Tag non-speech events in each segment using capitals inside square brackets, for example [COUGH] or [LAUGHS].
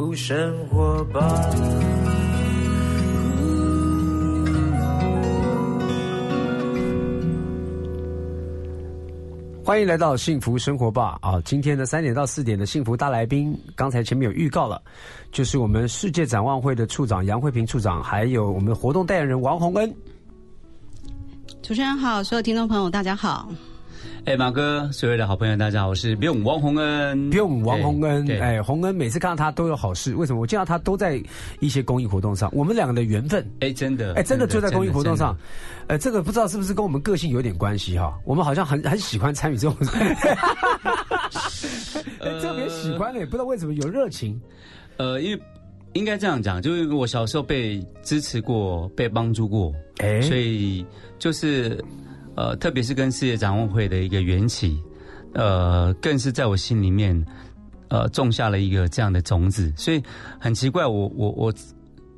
福生活吧。欢迎来到幸福生活吧啊！今天的三点到四点的幸福大来宾，刚才前面有预告了，就是我们世界展望会的处长杨慧萍处长，还有我们的活动代言人王洪恩。主持人好，所有听众朋友大家好。哎，马哥，所有的好朋友，大家好，我是不用王洪恩，不用王洪恩。哎，洪恩每次看到他都有好事，为什么？我见到他都在一些公益活动上，我们两个的缘分。哎，真的，哎，真的就在公益活动上呃，这个不知道是不是跟我们个性有点关系哈？我们好像很很喜欢参与这种，[LAUGHS] [LAUGHS] 呃特别喜欢嘞，不知道为什么有热情。呃，因为应该这样讲，就是我小时候被支持过，被帮助过，哎所以就是呃，特别是跟世界展望会的一个缘起，呃，更是在我心里面呃种下了一个这样的种子，所以很奇怪，我我我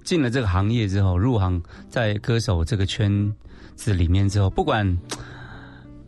进了这个行业之后，入行在歌手这个圈子里面之后，不管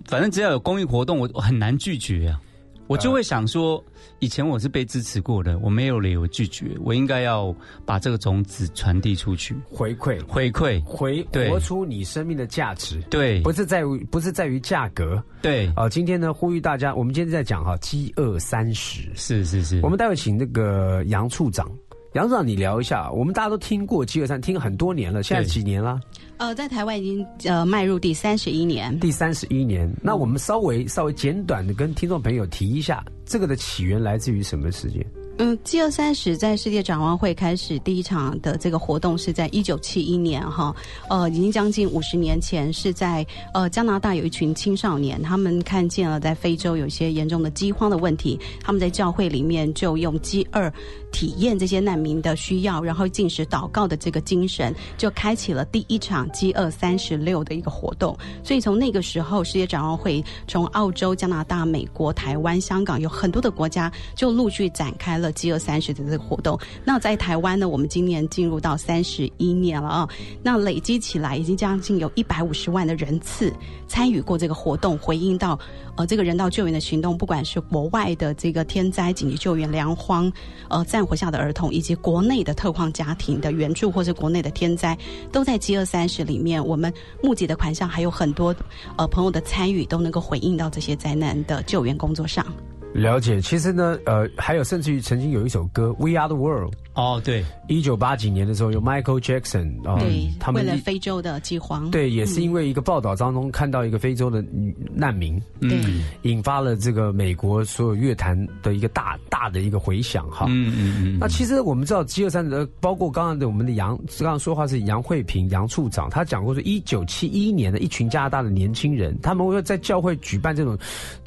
反正只要有公益活动，我我很难拒绝啊。我就会想说，以前我是被支持过的，我没有理由拒绝，我应该要把这个种子传递出去，回馈回馈。回对活出你生命的价值，对，不是在于不是在于价格对，啊、今天呢，呼吁大家，我们今天在讲哈饥饿三十，是是是，我们待会请那个杨处长，杨组长你聊一下，我们大家都听过饥饿三，听了很多年了，现在几年了？呃，在台湾已经呃迈入第三十一年。第三十一年。那我们稍微稍微简短的跟听众朋友提一下，这个的起源来自于什么事件？嗯，饥饿三十在世界展望会开始第一场的这个活动是在一九七一年哈，呃，已经将近五十年前，是在呃加拿大有一群青少年，他们看见了在非洲有一些严重的饥荒的问题，他们在教会里面就用饥饿体验这些难民的需要，然后进食祷告的这个精神，就开启了第一场饥饿三十六的一个活动。所以从那个时候，世界展望会从澳洲、加拿大、美国、台湾、香港有很多的国家就陆续展开了饥饿三十的这个活动。那在台湾呢，我们今年进入到三十一年了啊，那累积起来已经将近有一百五十万的人次参与过这个活动，回应到呃这个人道救援的行动，不管是国外的这个天灾紧急救援、粮荒，呃战火下的儿童，以及国内的特矿家庭的援助，或是国内的天灾，都在饥饿三十里面，我们募集的款项还有很多呃朋友的参与，都能够回应到这些灾难的救援工作上。了解，其实呢，呃，还有甚至于曾经有一首歌《We Are the World》，哦，对，一九八几年的时候有 Michael Jackson 啊、对，他们为了非洲的饥荒，对，也是因为一个报道当中看到一个非洲的女难民，对。嗯引发了这个美国所有乐坛的一个大大的一个回响哈。嗯嗯嗯，那其实我们知道，饥饿三十，包括刚刚的我们的杨，刚刚说话是杨惠平杨处长，他讲过说，一九七一年的一群加拿大的年轻人，他们会在教会举办这种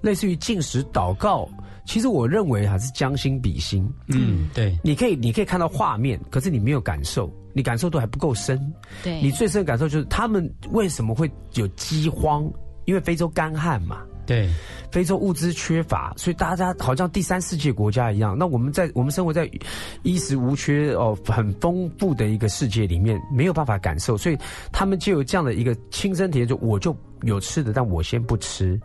类似于进食祷告。其实我认为还是将心比心，嗯对，你可以你可以看到画面，可是你没有感受，你感受度还不够深。对，你最深的感受就是他们为什么会有饥荒？因为非洲干旱嘛，对，非洲物资缺乏，所以大家好像第三世界国家一样。那我们在我们生活在衣食无缺哦，很丰富的一个世界里面，没有办法感受，所以他们就有这样的一个亲身体验，就我就有吃的，但我先不吃。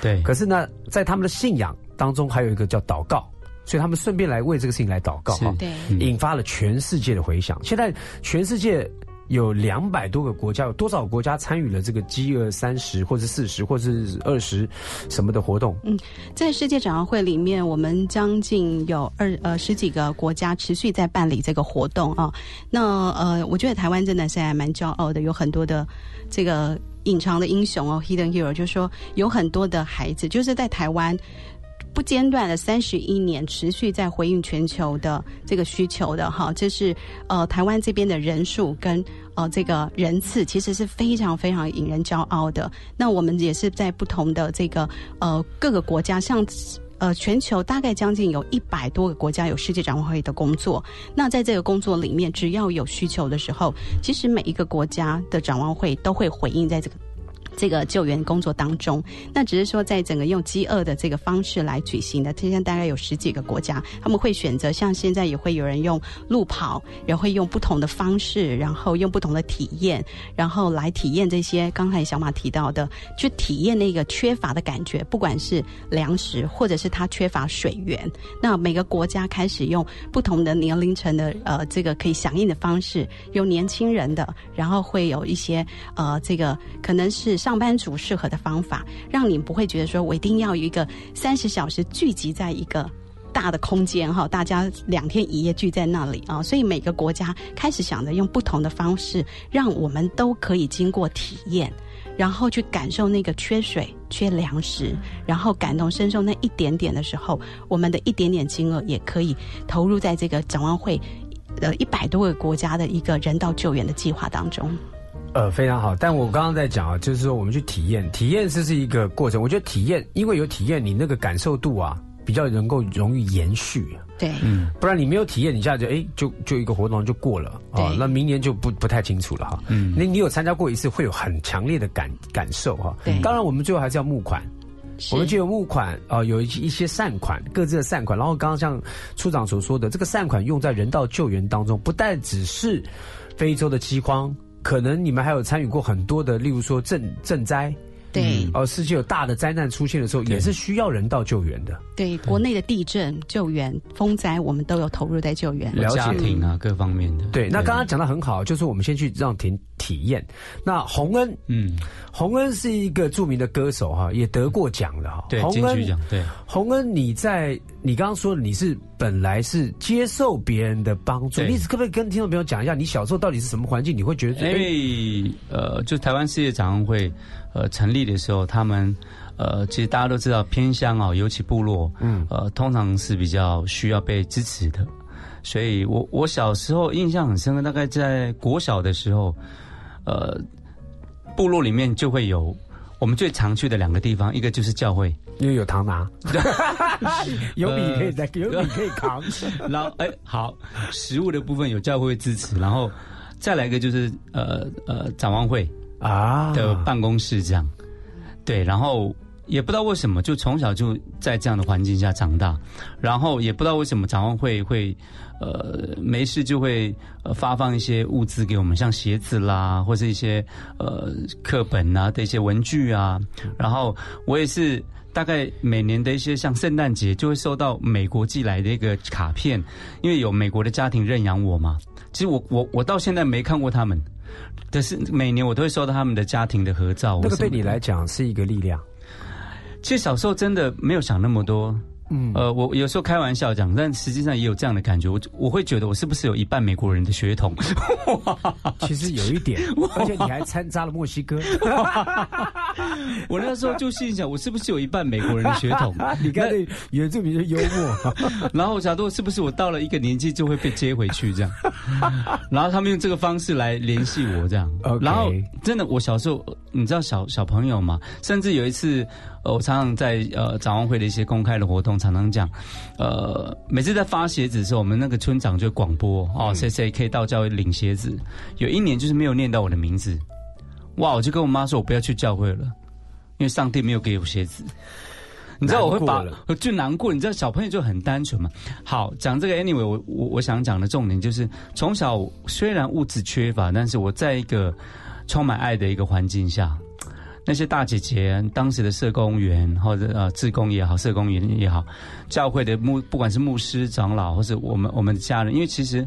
对，可是呢，在他们的信仰当中，还有一个叫祷告，所以他们顺便来为这个事情来祷告对引发了全世界的回响。现在全世界有两百多个国家，有多少国家参与了这个饥饿三十或者四十或者是二十什么的活动？嗯在世界展望会里面，我们将近有二呃十几个国家持续在办理这个活动啊。那呃，我觉得台湾真的是还蛮骄傲的，有很多的这个隐藏的英雄哦，hidden hero，就是说有很多的孩子就是在台湾。不间断的三十一年，持续在回应全球的这个需求的哈，这是呃台湾这边的人数跟呃这个人次，其实是非常非常引人骄傲的。那我们也是在不同的这个呃各个国家，像。呃，全球大概将近有一百多个国家有世界展望会的工作。那在这个工作里面，只要有需求的时候，其实每一个国家的展望会都会回应在这个这个救援工作当中，那只是说在整个用饥饿的这个方式来举行的，现在大概有十几个国家，他们会选择像现在也会有人用路跑，也会用不同的方式，然后用不同的体验，然后来体验这些刚才小马提到的，去体验那个缺乏的感觉，不管是粮食或者是它缺乏水源，[LAUGHS] 那每个国家开始用不同的年龄层的呃这个可以响应的方式，用年轻人的，然后会有一些呃这个可能是。上班族适合的方法，让你不会觉得说我一定要有一个三十小时聚集在一个大的空间哈，大家两天一夜聚在那里啊。所以每个国家开始想着用不同的方式，让我们都可以经过体验，然后去感受那个缺水、缺粮食，然后感同身受那一点点的时候，我们的一点点金额也可以投入在这个展望会呃一百多个国家的一个人道救援的计划当中。呃，非常好。但我刚刚在讲啊，就是说我们去体验，体验这是一个过程。我觉得体验，因为有体验，你那个感受度啊，比较能够容易延续。对，嗯，不然你没有体验，你一下就哎，就就一个活动就过了啊，那明年就不不太清楚了哈。嗯，那你有参加过一次，会有很强烈的感感受哈。对，当然我们最后还是要募款，我们就有募款啊，有一一些善款，各自的善款。然后刚刚像处长所说的，这个善款用在人道救援当中，不但只是非洲的饥荒。可能你们还有参与过很多的，例如说赈赈灾，对，哦，世界有大的灾难出现的时候，也是需要人道救援的。对，国内的地震救援、风灾，我们都有投入在救援，家庭啊，各方面的。对，那刚刚讲的很好，就是我们先去让体体验。那洪恩，嗯，洪恩是一个著名的歌手哈，也得过奖的哈。对，金曲奖。对，洪恩，你在你刚刚说你是。本来是接受别人的帮助，你可不可以跟听众朋友讲一下，你小时候到底是什么环境？你会觉得？因为呃，就台湾世界展望会呃成立的时候，他们呃，其实大家都知道偏乡啊，尤其部落，嗯，呃，通常是比较需要被支持的。所以我我小时候印象很深刻，大概在国小的时候，呃，部落里面就会有我们最常去的两个地方，一个就是教会。因为有糖拿，[LAUGHS] 有米可以在，有米可以扛。[LAUGHS] 然后哎，好，食物的部分有教会支持，然后再来一个就是呃呃展望会啊的办公室这样，对，然后也不知道为什么，就从小就在这样的环境下长大，然后也不知道为什么展望会会呃没事就会呃发放一些物资给我们，像鞋子啦，或是一些呃课本啊的一些文具啊，然后我也是。大概每年的一些像圣诞节，就会收到美国寄来的一个卡片，因为有美国的家庭认养我嘛。其实我我我到现在没看过他们，但是每年我都会收到他们的家庭的合照。那个对你来讲是一个力量。其实小时候真的没有想那么多。嗯，呃，我有时候开玩笑讲，但实际上也有这样的感觉。我我会觉得我是不是有一半美国人的血统？其实有一点，[LAUGHS] 而且你还参加了墨西哥。[LAUGHS] [LAUGHS] 我那时候就心想，我是不是有一半美国人的血统？[LAUGHS] 你看这原住民的幽默。[LAUGHS] 然后我想说，是不是我到了一个年纪就会被接回去这样？然后他们用这个方式来联系我这样。然后真的，我小时候你知道小小朋友嘛？甚至有一次。呃，我常常在呃展望会的一些公开的活动，常常讲，呃，每次在发鞋子的时候，我们那个村长就广播哦，谁谁可以到教会领鞋子。有一年就是没有念到我的名字，哇！我就跟我妈说，我不要去教会了，因为上帝没有给我鞋子。你知道我会把就难过，你知道小朋友就很单纯嘛。好，讲这个 anyway，我我我想讲的重点就是，从小虽然物质缺乏，但是我在一个充满爱的一个环境下。那些大姐姐，当时的社工员或者呃，志工也好，社工员也好，教会的牧，不管是牧师、长老，或者我们我们的家人，因为其实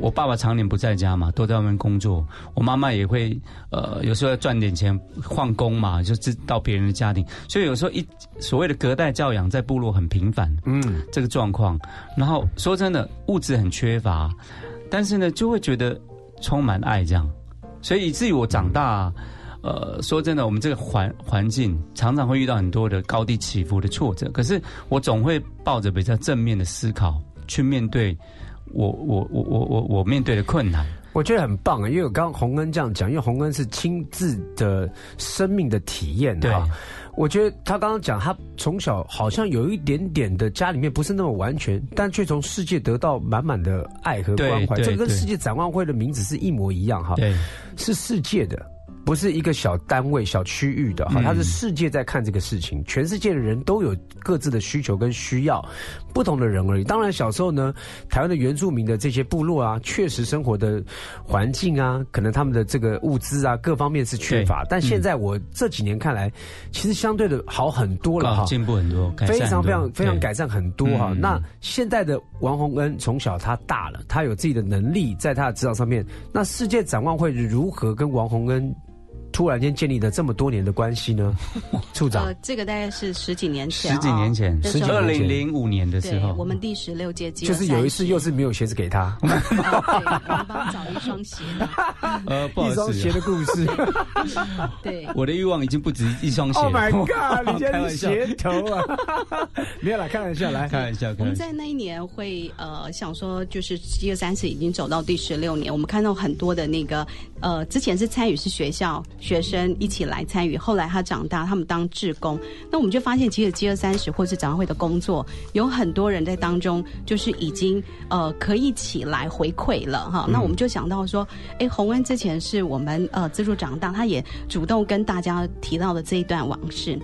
我爸爸常年不在家嘛，都在外面工作，我妈妈也会呃，有时候要赚点钱换工嘛，就到别人的家庭，所以有时候一所谓的隔代教养在部落很频繁，嗯，这个状况。然后说真的，物质很缺乏，但是呢，就会觉得充满爱这样，所以以至于我长大。呃，说真的，我们这个环环境常常会遇到很多的高低起伏的挫折，可是我总会抱着比较正面的思考去面对我我我我我我面对的困难。我觉得很棒啊，因为我刚洪恩这样讲，因为洪恩是亲自的生命的体验哈。我觉得他刚刚讲，他从小好像有一点点的家里面不是那么完全，但却从世界得到满满的爱和关怀，这跟世界展望会的名字是一模一样哈。对，是世界的。不是一个小单位、小区域的哈，它是世界在看这个事情，全世界的人都有各自的需求跟需要，不同的人而已。当然，小时候呢，台湾的原住民的这些部落啊，确实生活的环境啊，可能他们的这个物资啊，各方面是缺乏。但现在我这几年看来，其实相对的好很多了哈，进步很多，非常非常非常改善很多哈。那现在的王洪恩从小他大了，他有自己的能力，在他的指导上面，那世界展望会如何跟王洪恩？突然间建立了这么多年的关系呢，[LAUGHS] 处长。呃，这个大概是十几年前，十几年前，十二零零五年的时候，我们第十六届，就是有一次又是没有鞋子给他，[LAUGHS] 我们帮找一双鞋，[LAUGHS] 呃，不好意思，鞋的故事。对，我的欲望已经不止一双鞋。Oh my god！你真是鞋头啊！没有啦，开玩笑，来开玩笑。我们在那一年会呃想说，就是一二三十已经走到第十六年，我们看到很多的那个呃，之前是参与是学校。学生一起来参与，后来他长大，他们当志工，那我们就发现，其实饥饿三十或是展望会的工作，有很多人在当中，就是已经呃可以起来回馈了哈。那我们就想到说，哎，洪恩之前是我们呃资助长大，他也主动跟大家提到的这一段往事。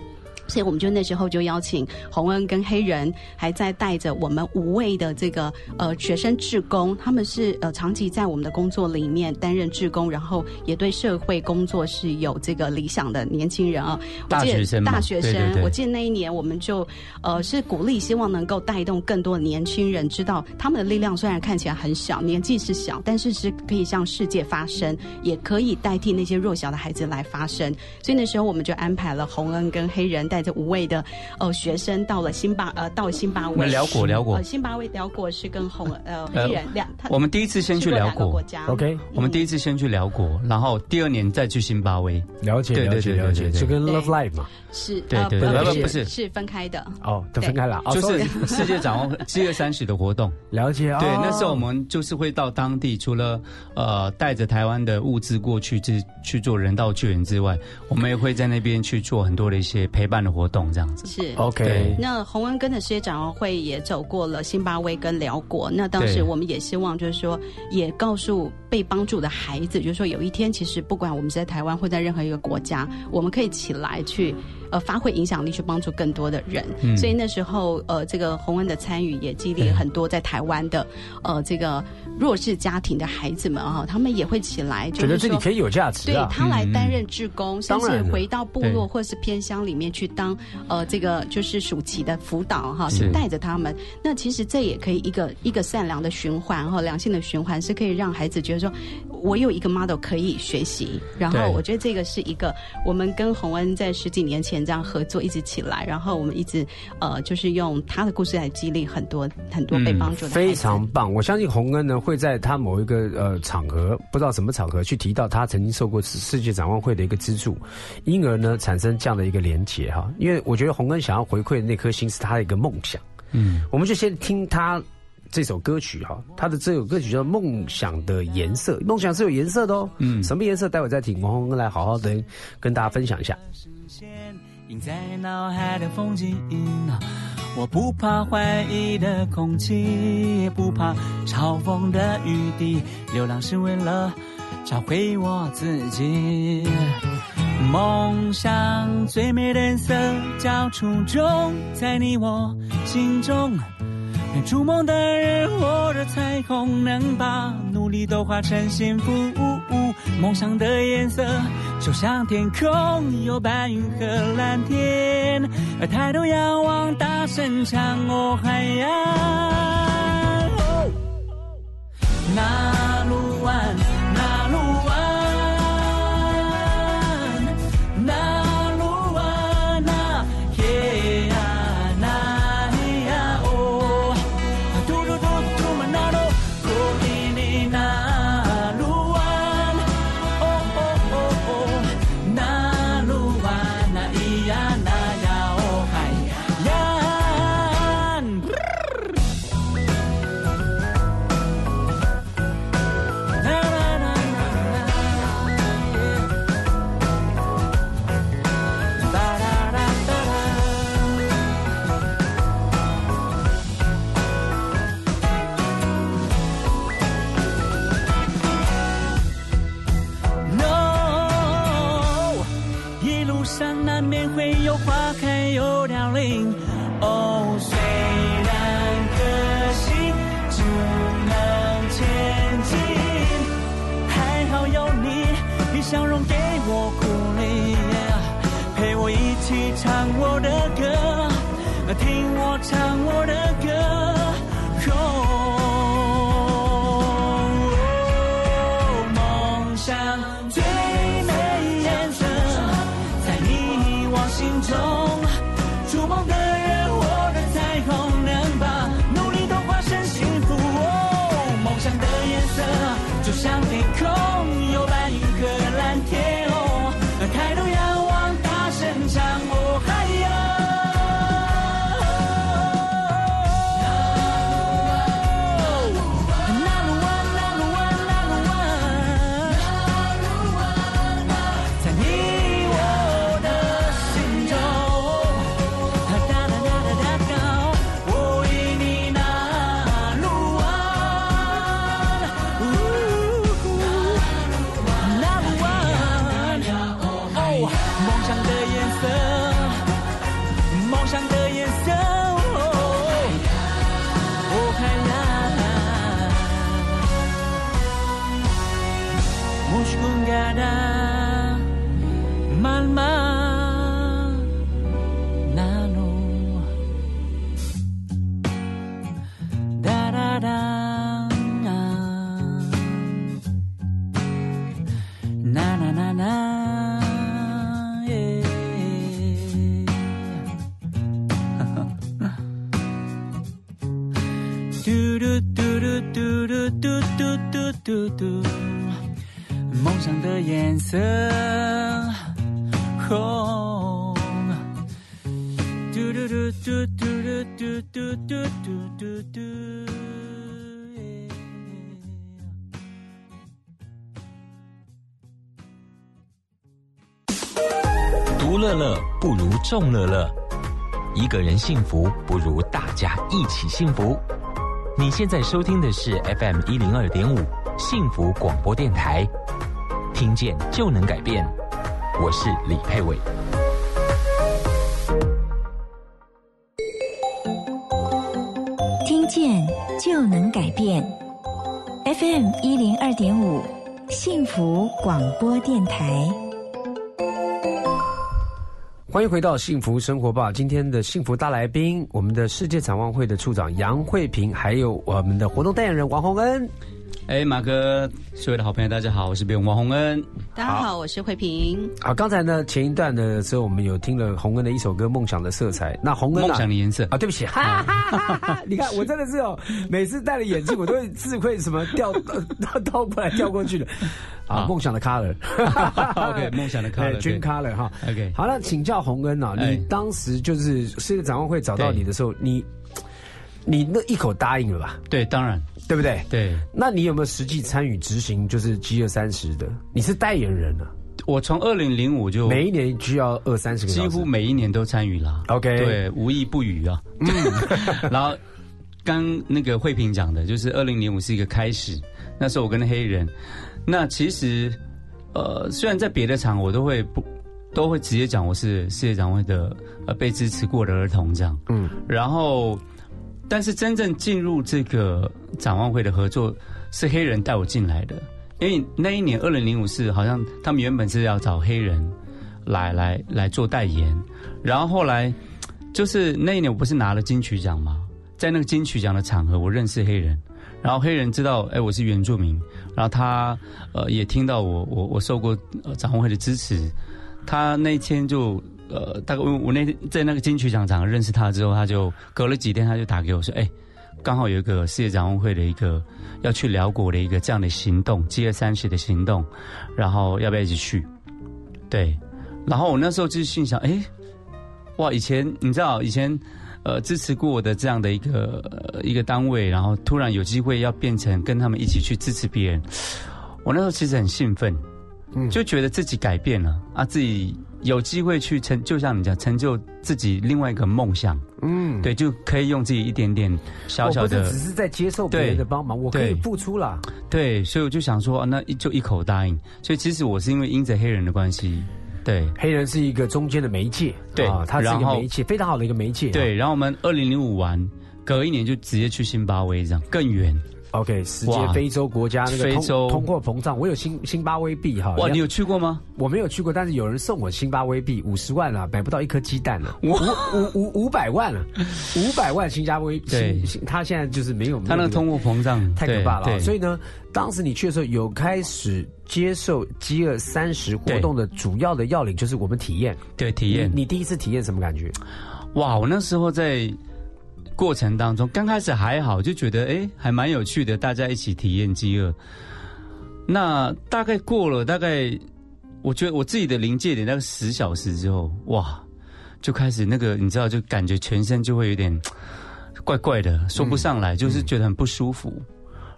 所以我们就那时候就邀请洪恩跟黑人，还在带着我们五位的这个呃学生志工，他们是呃长期在我们的工作里面担任志工，然后也对社会工作是有这个理想的年轻人啊。大学生，大学生。我记得那一年我们就呃是鼓励，希望能够带动更多的年轻人知道，他们的力量虽然看起来很小，年纪是小，但是是可以向世界发声，也可以代替那些弱小的孩子来发声。所以那时候我们就安排了洪恩跟黑人。带着五位的呃学生到了辛巴呃到辛巴威，辽国辽国，辛巴威辽国是跟红呃黑人两，我们第一次先去辽国。国家，OK，我们第一次先去辽国，然后第二年再去辛巴威，了解了解了解，就跟 Love Life 嘛，是，对对对，不是是。分开的。哦，都分开了，就是 [LAUGHS] 世界展望七月三十的活动，[LAUGHS] 了解啊，对，那时候我们就是会到当地，除了呃带着台湾的物资过去去去做人道救援之外，我们也会在那边去做很多的一些陪伴的活动，这样子。是 OK，那洪恩根的世界展望会也走过了新巴威跟辽国。那当时我们也希望，就是说，也告诉被帮助的孩子，就是说，有一天，其实不管我们在台湾或在任何一个国家，我们可以起来去。呃，发挥影响力去帮助更多的人，所以那时候，呃，这个洪恩的参与也激励很多在台湾的，呃，这个弱势家庭的孩子们啊，他们也会起来，觉得自己可以有价值，对他来担任志工，甚至回到部落或是偏乡里面去当，呃，这个就是暑期的辅导哈，是。带着他们。那其实这也可以一个一个善良的循环哈，良性的循环是可以让孩子觉得说，我有一个 model 可以学习。然后我觉得这个是一个我们跟洪恩在十几年前。这样合作一直起来，然后我们一直呃，就是用他的故事来激励很多很多被帮助的。非常棒！我相信洪恩呢会在他某一个呃场合，不知道什么场合去提到他曾经受过世界展望会的一个资助，因而呢产生这样的一个连结哈。因为我觉得洪恩想要回馈的那颗心是他的一个梦想。嗯，我们就先听他这首歌曲哈，他的这首歌曲叫《梦想的颜色》，梦想是有颜色的哦。嗯，什么颜色？待会再听。王洪恩来好好的跟大家分享一下。印在脑海的风景，我不怕怀疑的空气，也不怕嘲讽的雨滴。流浪是为了找回我自己。梦想最美的颜色叫初衷，在你我心中。愿逐梦的人握着彩虹，能把努力都化成幸福。梦想的颜色就像天空，有白云和蓝天。而抬头仰望，大声唱，哦海洋。那路弯花开又凋零。Do do do do do do do 梦想的颜色，红。嘟嘟嘟嘟嘟嘟嘟嘟嘟嘟嘟。独乐乐不如众乐乐，一个人幸福不如大家一起幸福。你现在收听的是 FM 一零二点五幸福广播电台，听见就能改变。我是李佩伟。听见就能改变。FM 一零二点五，幸福广播电台。欢迎回到幸福生活报！今天的幸福大来宾，我们的世界展望会的处长杨慧萍，还有我们的活动代言人王洪恩。哎，马哥，所有的好朋友，大家好，我是编王洪恩。大家好，我是慧萍。好，刚才呢前一段的时候，我们有听了洪恩的一首歌《梦想的色彩》。那洪恩、啊、梦想的颜色啊，对不起，[LAUGHS] 哈哈哈哈！你看我真的是哦，每次戴了眼镜，我都会自愧什么掉倒倒过来掉过去的。[LAUGHS] 啊，梦想的 color。[LAUGHS] OK，梦想的 color，dream color 哈。OK 好了，请教洪恩啊，哎你当时就是世界展望会找到你的时候，你你那一口答应了吧？对，当然，对不对？对那你有没有实际参与执行？就是饥饿三十的，你是代言人啊，我从二零零五就每一年需要二三十个，几乎每一年都参与啦。OK 对，无一不语啊。嗯，[LAUGHS] 然后刚那个慧萍讲的，就是二零零五是一个开始，那时候我跟黑人，那其实呃，虽然在别的场我都会不都会直接讲我是世界展会的呃被支持过的儿童这样，嗯，然后但是真正进入这个展望会的合作是黑人带我进来的，因为那一年二零零五是好像他们原本是要找黑人来来来做代言，然后后来就是那一年我不是拿了金曲奖吗？在那个金曲奖的场合，我认识黑人，然后黑人知道哎我是原住民，然后他呃也听到我我我受过呃展望会的支持，他那天就呃大概我我那天在那个金曲奖场认识他之后，他就隔了几天他就打给我说哎。刚好有一个世界展望会的一个要去辽国的一个这样的行动，，G 二三十的行动，然后要不要一起去？对，然后我那时候就是心想，哎，哇，以前你知道以前呃支持过我的这样的一个、呃、一个单位，然后突然有机会要变成跟他们一起去支持别人，我那时候其实很兴奋，嗯就觉得自己改变了啊，自己有机会去成，就像你讲，成就自己另外一个梦想，嗯，对，就可以用自己一点点小小的只是在接受别人的帮忙，我可以付出啦。对，所以我就想说，啊那就一口答应。所以其实我是因为因着黑人的关系，对黑人是一个中间的媒介，对啊，它是一个媒介，非常好的一个媒介。对，然后我们二零零五完，隔一年就直接去津巴威，这样更远。，OK，世界非洲国家那个通非洲通货膨胀，我有新新巴威币哈。哇，你有有去过吗？我没有去过，但是有人送我新巴威币五十万啊，买不到一颗鸡蛋了，五五五五百万了，五百万新加坡对他现在就是没有他那个通货膨胀太可怕了所以呢，当时你去的时候，有开始接受饥饿三十活动的主要的要领，就是我们体验对体验你。你第一次体验什么感觉？哇，我那时候在过程当中，刚开始还好，就觉得哎还蛮有趣的，大家一起体验饥饿。那大概过了大概，我觉得我自己的临界点大概十小时之后，哇，就开始那个你知道，就感觉全身就会有点怪怪的，说不上来，就是觉得很不舒服。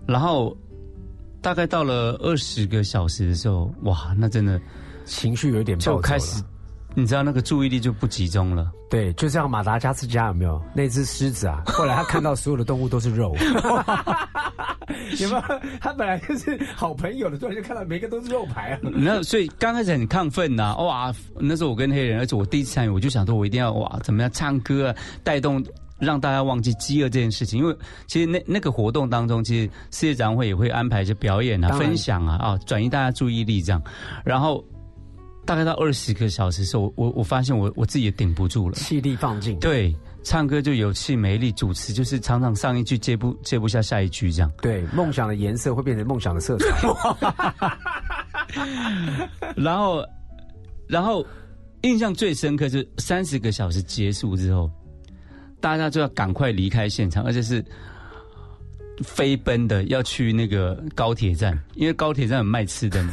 然后大概到了二十个小时的时候，哇，那真的情绪有点就开始，你知道那个注意力就不集中了。对，就像马达加斯加有没有那只狮子啊？[LAUGHS] 后来他看到所有的动物都是肉，[LAUGHS] 有没有？他本来就是好朋友的，突然就看到每个都是肉排啊。那所以刚开始很亢奋呐、哇！那时候我跟黑人，而且我第一次参与，我就想说，我一定要哇，怎么样唱歌啊，带动让大家忘记饥饿这件事情。因为其实那那个活动当中，其实世界展望会也会安排一些表演啊、分享啊啊，转移大家注意力这样。然后大概到二十个小时的时候，我我我发现我我自己也顶不住了。气力放尽，对，唱歌就有气没力，主持就是常常上一句接不接不下下一句这样。对，梦想的颜色会变成梦想的色彩。[LAUGHS] 然后，然后印象最深刻就是三十个小时结束之后，大家就要赶快离开现场，而且是飞奔的要去那个高铁站，因为高铁站有卖吃的嘛。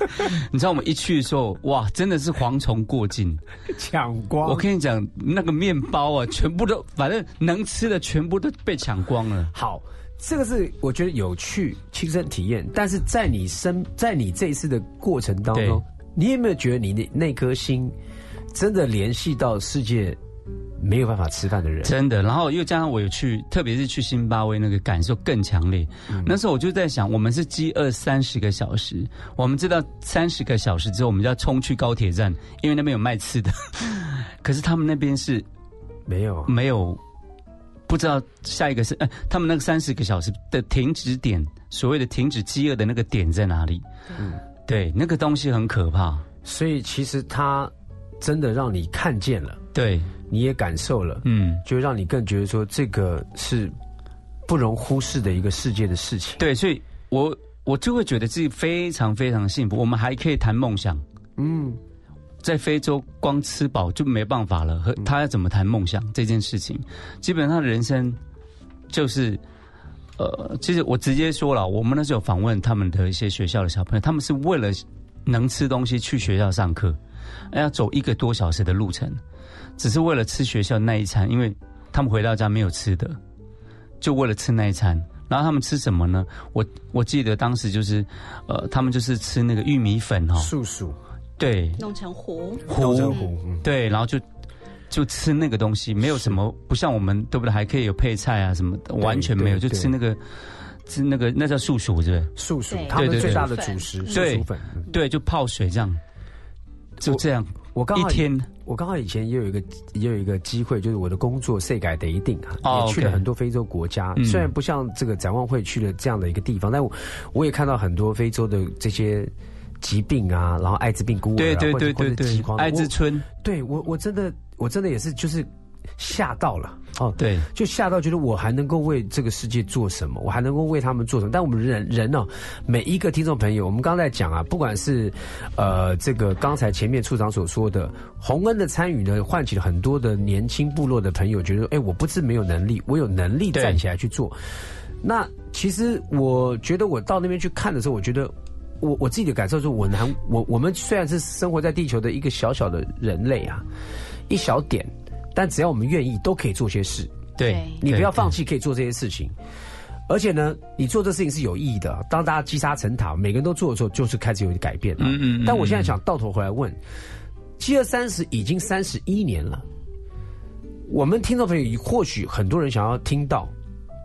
[LAUGHS] 你知道我们一去的时候，哇，真的是蝗虫过境。抢光，我跟你讲，那个面包啊，全部都反正能吃的全部都被抢光了。好，这个是我觉得有趣亲身体验，但是在你身在你这一次的过程当中，你有没有觉得你那那颗心真的联系到世界没有办法吃饭的人？真的，然后又加上我有去，特别是去津巴威那个感受更强烈。那时候我就在想，我们是饥饿三十个小时，我们知道三十个小时之后我们就要冲去高铁站，因为那边有卖吃的。[LAUGHS] 可是他们那边是没有，没有，不知道下一个是，呃，他们那个三十个小时的停止点，所谓的停止饥饿的那个点在哪里？嗯，对，那个东西很可怕。所以其实它真的让你看见了，对，你也感受了，嗯，就让你更觉得说这个是不容忽视的一个世界的事情。对，所以我我就会觉得自己非常非常幸福。我们还可以谈梦想。嗯，在非洲光吃饱就没办法了，和他要怎么谈梦想这件事情，基本上人生就是，呃，其实我直接说了，我们那时候访问他们的一些学校的小朋友，他们是为了能吃东西去学校上课，要走一个多小时的路程，只是为了吃学校那一餐，因为他们回到家没有吃的，就为了吃那一餐。然后他们吃什么呢？我我记得当时就是，呃，他们就是吃那个玉米粉哈、哦，素薯、对，弄成糊，豆成糊，嗯。对，然后就就吃那个东西，没有什么不像我们对不对？还可以有配菜啊什么的，完全没有，就吃那个吃那个那叫素薯，对不素薯对，对对他们最大的主食素薯粉。对，就泡水这样，就这样。我刚好一天。我刚好以前也有一个也有一个机会，就是我的工作税改得一定啊，哦也去了很多非洲国家。嗯。虽然不像这个展望会去了这样的一个地方，但我我也看到很多非洲的这些疾病啊，然后艾滋病孤儿、啊，对对对对对或者饥荒，爱之春，我对我我真的我真的也是就是吓到了哦，对就吓到觉得我还能够为这个世界做什么，我还能够为他们做什么。但我们人人呢、每一个听众朋友，我们刚才讲啊，不管是呃这个刚才前面处长所说的洪恩的参与呢，唤起了很多的年轻部落的朋友觉得，哎，我不是没有能力，我有能力站起来去做。那其实我觉得我到那边去看的时候，我觉得我我自己的感受是我难我我们虽然是生活在地球的一个小小的人类啊，一小点，但只要我们愿意，都可以做些事。对对，你不要放弃，可以做这些事情。而且呢，你做这事情是有意义的。当大家积沙成塔，每个人都做的时候，就是开始有改变了。嗯嗯嗯但我现在想到头回来问，饥饿三十已经三十一年了，我们听众朋友或许很多人想要听到，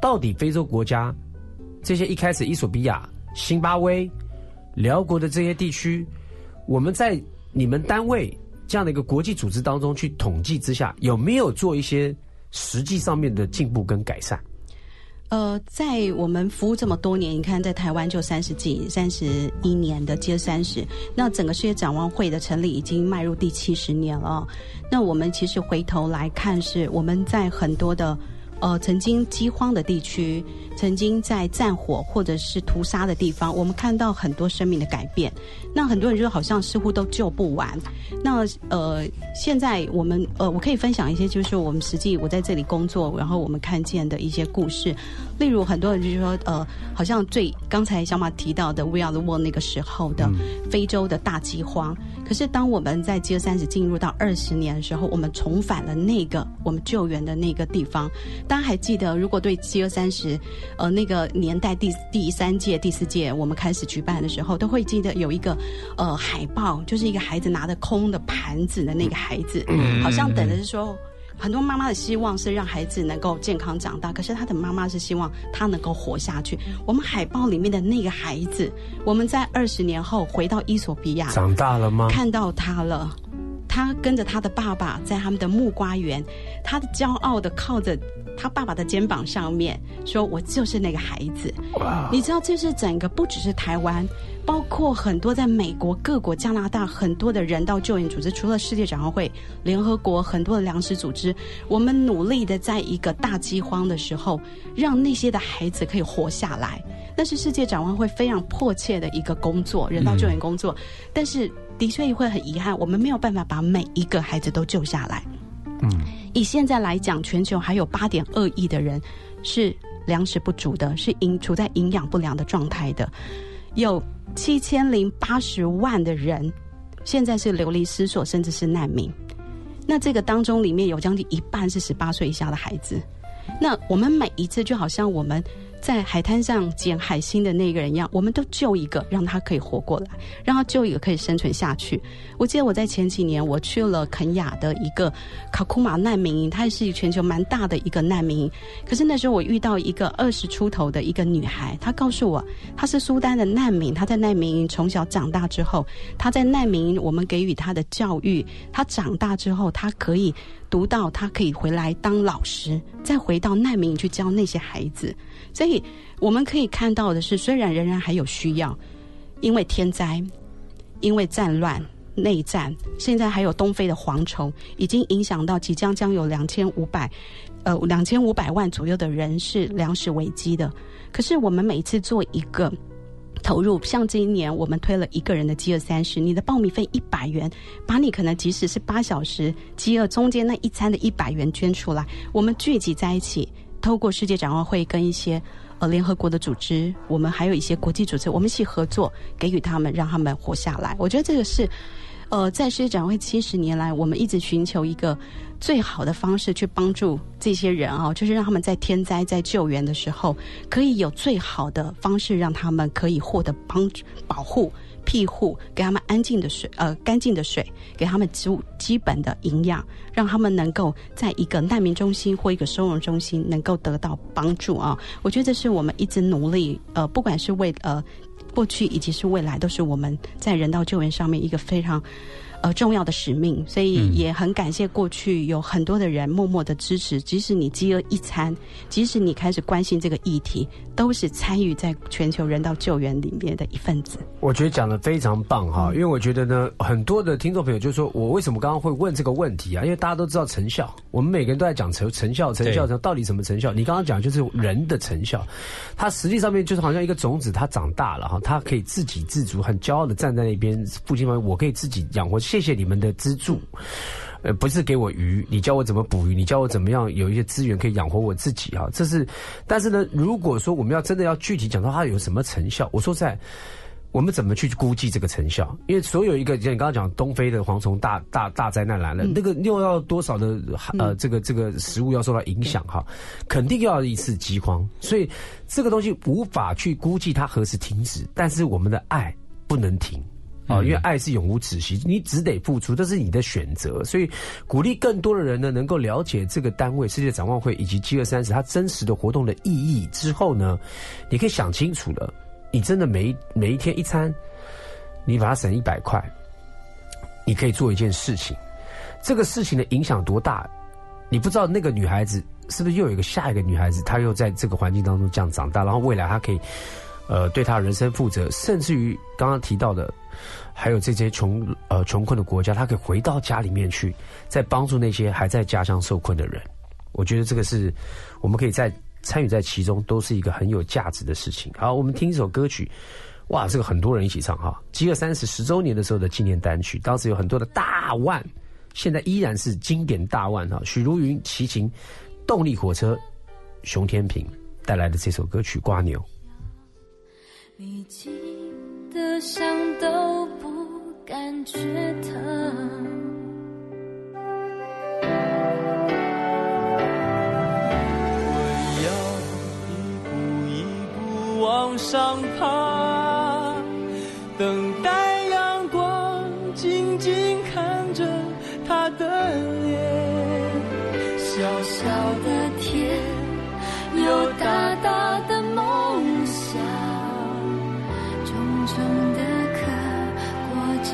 到底非洲国家这些一开始伊索比亚、辛巴威、辽国的这些地区，我们在你们单位这样的一个国际组织当中去统计之下，有没有做一些实际上面的进步跟改善？呃，在我们服务这么多年，你看在台湾就三十几、三十一年的接三十，那整个世界展望会的成立已经迈入第七十年了。那我们其实回头来看，是我们在很多的。呃，曾经饥荒的地区，曾经在战火或者是屠杀的地方，我们看到很多生命的改变。那很多人就好像似乎都救不完。那呃，现在我们呃，我可以分享一些，就是我们实际我在这里工作，然后我们看见的一些故事。例如，很多人就是说，呃，好像最刚才小马提到的 We Are the World 那个时候的非洲的大饥荒。可是，当我们在 G 三十进入到二十年的时候，我们重返了那个我们救援的那个地方。大家还记得，如果对 G 三十，呃，那个年代第第三届、第四届我们开始举办的时候，都会记得有一个呃海报，就是一个孩子拿着空的盘子的那个孩子，好像等的是说。很多妈妈的希望是让孩子能够健康长大，可是他的妈妈是希望他能够活下去。我们海报里面的那个孩子，我们在二十年后回到伊索比亚，长大了吗？看到他了，他跟着他的爸爸在他们的木瓜园，他的骄傲的靠着他爸爸的肩膀上面，说：“我就是那个孩子。”你知道，这是整个不只是台湾。包括很多在美国各国、加拿大很多的人道救援组织，除了世界展望会、联合国很多的粮食组织，我们努力的在一个大饥荒的时候，让那些的孩子可以活下来。那是世界展望会非常迫切的一个工作，人道救援工作。但是的确会很遗憾，我们没有办法把每一个孩子都救下来。嗯，以现在来讲，全球还有八点二亿的人是粮食不足的，是营处在营养不良的状态的，有。七千零八十万的人，现在是流离失所，甚至是难民。那这个当中，里面有将近一半是十八岁以下的孩子。那我们每一次，就好像我们。在海滩上捡海星的那个人一样，我们都救一个，让他可以活过来，让他救一个可以生存下去。我记得我在前几年我去了肯雅的一个卡库马难民营，它也是全球蛮大的一个难民营。可是那时候我遇到一个二十出头的一个女孩，她告诉我她是苏丹的难民，她在难民营从小长大之后，她在难民营我们给予她的教育，她长大之后她可以读到，他可以回来当老师，再回到难民营去教那些孩子。所以我们可以看到的是，虽然仍然还有需要，因为天灾，因为战乱、内战，现在还有东非的蝗虫，已经影响到即将将有两千五百，呃，两千五百万左右的人是粮食危机的。可是我们每次做一个投入，像这一年我们推了一个人的饥饿三十，你的报名费一百元，把你可能即使是八小时饥饿中间那一餐的一百元捐出来，我们聚集在一起。透过世界展望会跟一些呃联合国的组织，我们还有一些国际组织，我们一起合作，给予他们，让他们活下来。我觉得这个是，呃，在世界展会七十年来，我们一直寻求一个最好的方式去帮助这些人啊，就是让他们在天灾在救援的时候，可以有最好的方式，让他们可以获得帮助保护。庇护，给他们安静的水，呃，干净的水，给他们植物基本的营养，让他们能够在一个难民中心或一个收容中心能够得到帮助啊！我觉得这是我们一直努力，呃，不管是为呃过去以及是未来，都是我们在人道救援上面一个非常。呃，重要的使命，所以也很感谢过去有很多的人默默的支持。即使你饥饿一餐，即使你开始关心这个议题，都是参与在全球人道救援里面的一份子。我觉得讲的非常棒哈，因为我觉得呢，很多的听众朋友就说，我为什么刚刚会问这个问题啊？因为大家都知道成效，我们每个人都在讲成成效，成效成，到底什么成效？你刚刚讲就是人的成效，它实际上面就是好像一个种子，它长大了哈，它可以自给自足，很骄傲的站在那边，父亲们，我可以自己养活。谢谢你们的资助，呃，不是给我鱼，你教我怎么捕鱼，你教我怎么样有一些资源可以养活我自己啊。这是，但是呢，如果说我们要真的要具体讲到它有什么成效，我说在我们怎么去估计这个成效？因为所有一个像你刚刚讲东非的蝗虫大大大灾难来了，那个又要多少的呃这个这个食物要受到影响哈，肯定要一次饥荒，所以这个东西无法去估计它何时停止，但是我们的爱不能停。啊，因为爱是永无止息，你只得付出，这是你的选择。所以，鼓励更多的人呢，能够了解这个单位世界展望会以及饥饿三十，它真实的活动的意义之后呢，你可以想清楚了，你真的每每一天一餐，你把它省一百块，你可以做一件事情，这个事情的影响多大？你不知道那个女孩子是不是又有一个下一个女孩子，她又在这个环境当中这样长大，然后未来她可以。呃，对他人生负责，甚至于刚刚提到的，还有这些穷呃穷困的国家，他可以回到家里面去，再帮助那些还在家乡受困的人。我觉得这个是我们可以在参与在其中，都是一个很有价值的事情。好，我们听一首歌曲，哇，这个很多人一起唱哈，《饥饿三十》十周年的时候的纪念单曲，当时有很多的大腕，现在依然是经典大腕哈，许茹芸、齐秦、动力火车、熊天平带来的这首歌曲《瓜牛》。你记得伤都不感觉疼。我要一步一步往上爬。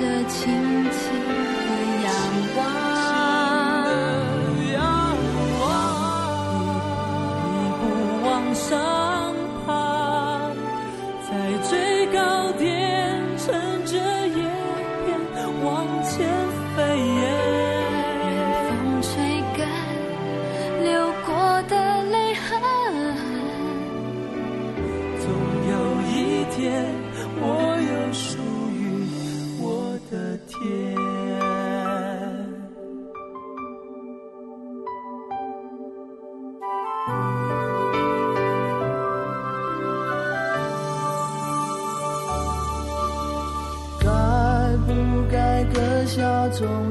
的情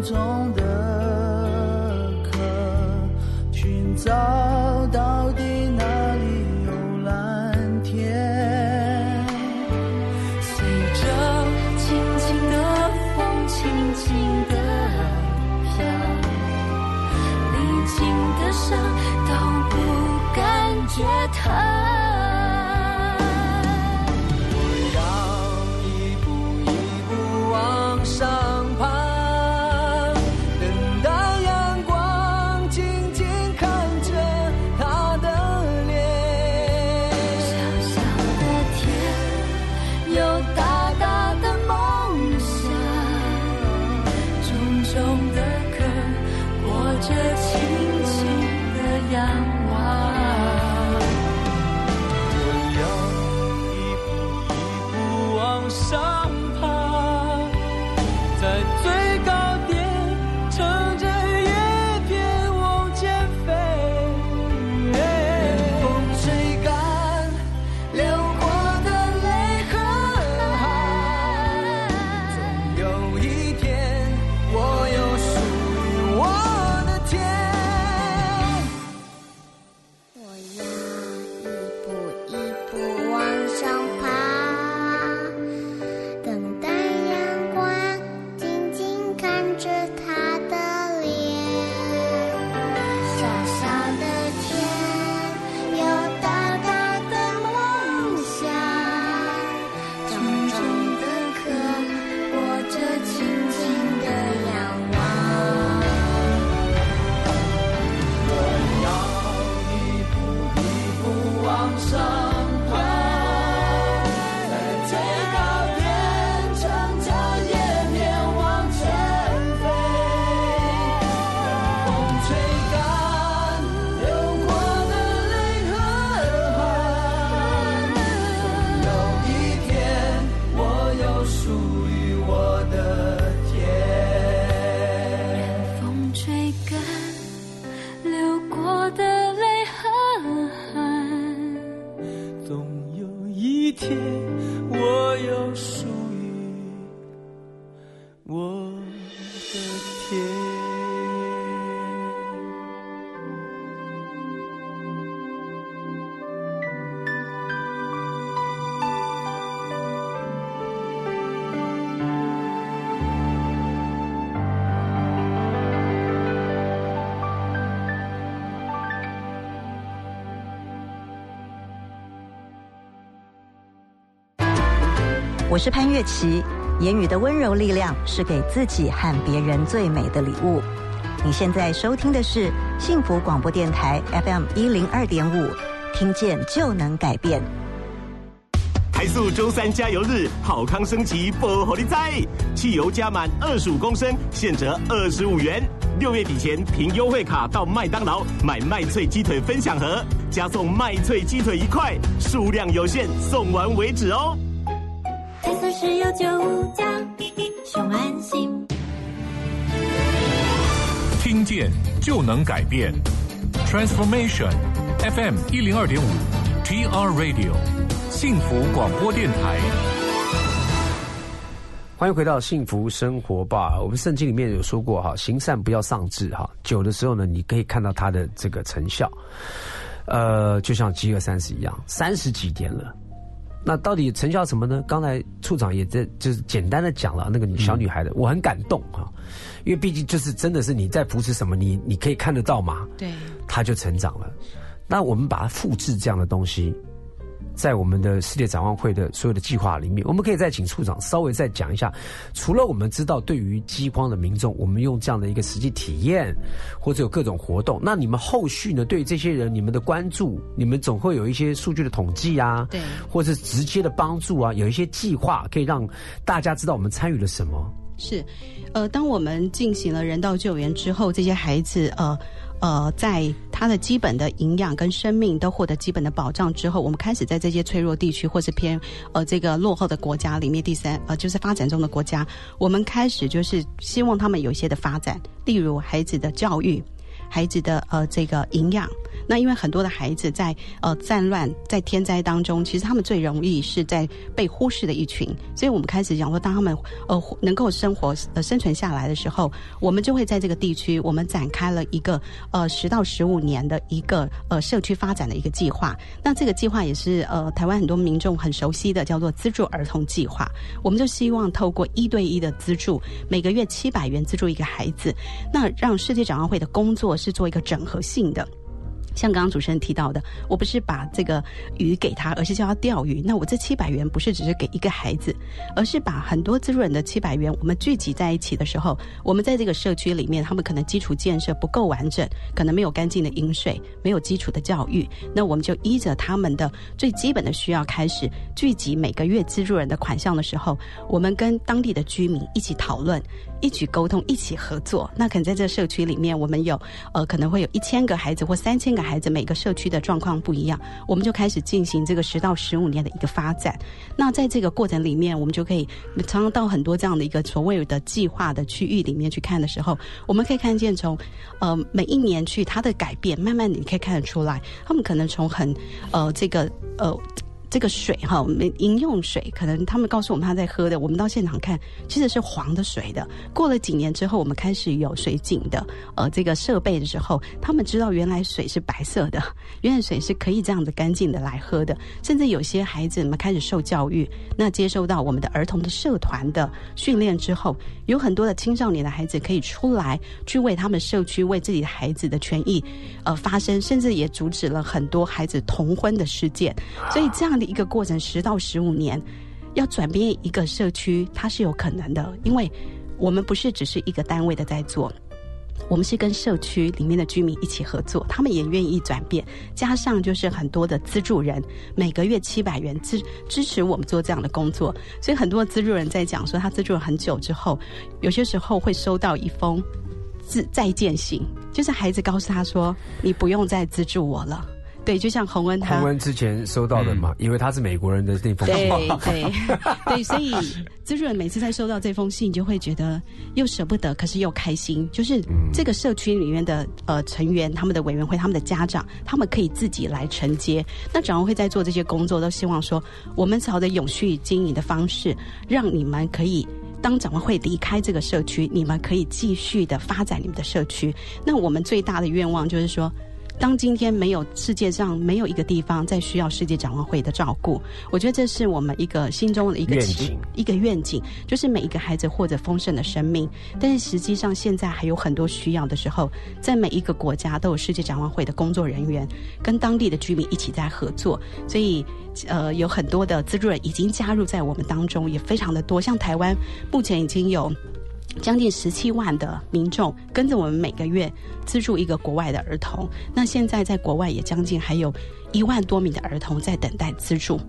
从我是潘月琪。言语的温柔力量是给自己和别人最美的礼物。你现在收听的是幸福广播电台 FM 一零二点五，听见就能改变。台塑周三加油日，好康升级，不火力在，汽油加满二十五公升，现折二十五元。六月底前凭优惠卡到麦当劳买麦脆鸡腿分享盒，加送麦脆鸡腿一块，数量有限，送完为止哦。台塑石油九五加，熊安心。听见就能改变，Transformation FM 一零二点五，TR Radio 幸福广播电台。欢迎回到幸福生活吧。我们圣经里面有说过哈，行善不要丧志哈。久的时候呢，你可以看到它的这个成效。呃，就像饥饿三十一样，三十几年了。那到底成效什么呢？刚才处长也在就是简单的讲了那个小女孩的，我很感动啊，因为毕竟就是真的是你在扶持什么，你你可以看得到嘛，对，她就成长了。那我们把它复制这样的东西，在我们的世界展望会的所有的计划里面，我们可以再请处长稍微再讲一下。除了我们知道对于饥荒的民众，我们用这样的一个实际体验，或者有各种活动，那你们后续呢？对于这些人，你们的关注，你们总会有一些数据的统计啊，对，或者是直接的帮助啊，有一些计划可以让大家知道我们参与了什么。是，呃，当我们进行了人道救援之后，这些孩子，呃。呃，在他的基本的营养跟生命都获得基本的保障之后，我们开始在这些脆弱地区或是偏呃这个落后的国家里面，第三呃就是发展中的国家，我们开始就是希望他们有一些的发展，例如孩子的教育，孩子的呃这个营养。那因为很多的孩子在呃战乱在天灾当中，其实他们最容易是在被忽视的一群，所以我们开始讲说，当他们呃能够生活呃生存下来的时候，我们就会在这个地区，我们展开了一个呃十到十五年的一个呃社区发展的一个计划。那这个计划也是呃台湾很多民众很熟悉的，叫做资助儿童计划。我们就希望透过一对一的资助，每个月七百元资助一个孩子，那让世界展望会的工作是做一个整合性的。像刚刚主持人提到的，我不是把这个鱼给他，而是叫他钓鱼。那我这七百元不是只是给一个孩子，而是把很多滋润的七百元，我们聚集在一起的时候，我们在这个社区里面，他们可能基础建设不够完整，可能没有干净的饮水，没有基础的教育，那我们就依着他们的最基本的需要开始聚集每个月资助人的款项的时候，我们跟当地的居民一起讨论。一起沟通，一起合作。那可能在这个社区里面，我们有呃，可能会有一千个孩子或三千个孩子，每个社区的状况不一样，我们就开始进行这个十到十五年的一个发展。那在这个过程里面，我们就可以常常到很多这样的一个所谓的计划的区域里面去看的时候，我们可以看见从呃每一年去它的改变，慢慢你可以看得出来，他们可能从很呃这个呃。这个水哈，我们饮用水可能他们告诉我们他在喝的，我们到现场看其实是黄的水的。过了几年之后，我们开始有水井的呃这个设备的时候，他们知道原来水是白色的，原来水是可以这样子干净的来喝的。甚至有些孩子们开始受教育，那接受到我们的儿童的社团的训练之后，有很多的青少年的孩子可以出来去为他们社区、为自己的孩子的权益呃发声，甚至也阻止了很多孩子同婚的事件。所以这样。一个过程十到十五年，要转变一个社区，它是有可能的，因为我们不是只是一个单位的在做，我们是跟社区里面的居民一起合作，他们也愿意转变，加上就是很多的资助人，每个月七百元支支持我们做这样的工作，所以很多资助人在讲说，他资助了很久之后，有些时候会收到一封自再见信，就是孩子告诉他说，你不用再资助我了。对，就像洪恩他，洪恩之前收到的嘛，因为他是美国人的那封信，对 [LAUGHS] 对对，所以滋润每次在收到这封信，就会觉得又舍不得，可是又开心。就是这个社区里面的呃成员，他们的委员会，他们的家长，他们可以自己来承接。那展望会在做这些工作，都希望说，我们朝着永续经营的方式，让你们可以当展望会离开这个社区，你们可以继续的发展你们的社区。那我们最大的愿望就是说。当今天没有世界上没有一个地方再需要世界展望会的照顾，我觉得这是我们一个心中的一个期一个愿景，就是每一个孩子获得丰盛的生命。但是实际上现在还有很多需要的时候，在每一个国家都有世界展望会的工作人员跟当地的居民一起在合作，所以呃有很多的资助人已经加入在我们当中，也非常的多。像台湾目前已经有。将近十七万的民众跟着我们每个月资助一个国外的儿童，那现在在国外也将近还有一万多名的儿童在等待资助。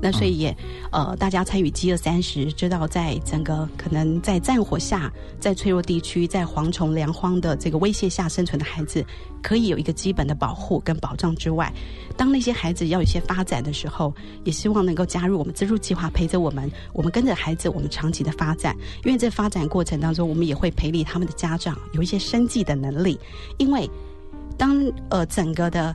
那所以也，呃，大家参与饥饿三十，知道在整个可能在战火下、在脆弱地区、在蝗虫粮荒的这个威胁下生存的孩子，可以有一个基本的保护跟保障之外，当那些孩子要有一些发展的时候，也希望能够加入我们资助计划，陪着我们，我们跟着孩子，我们长期的发展。因为在发展过程当中，我们也会培力他们的家长有一些生计的能力，因为当呃整个的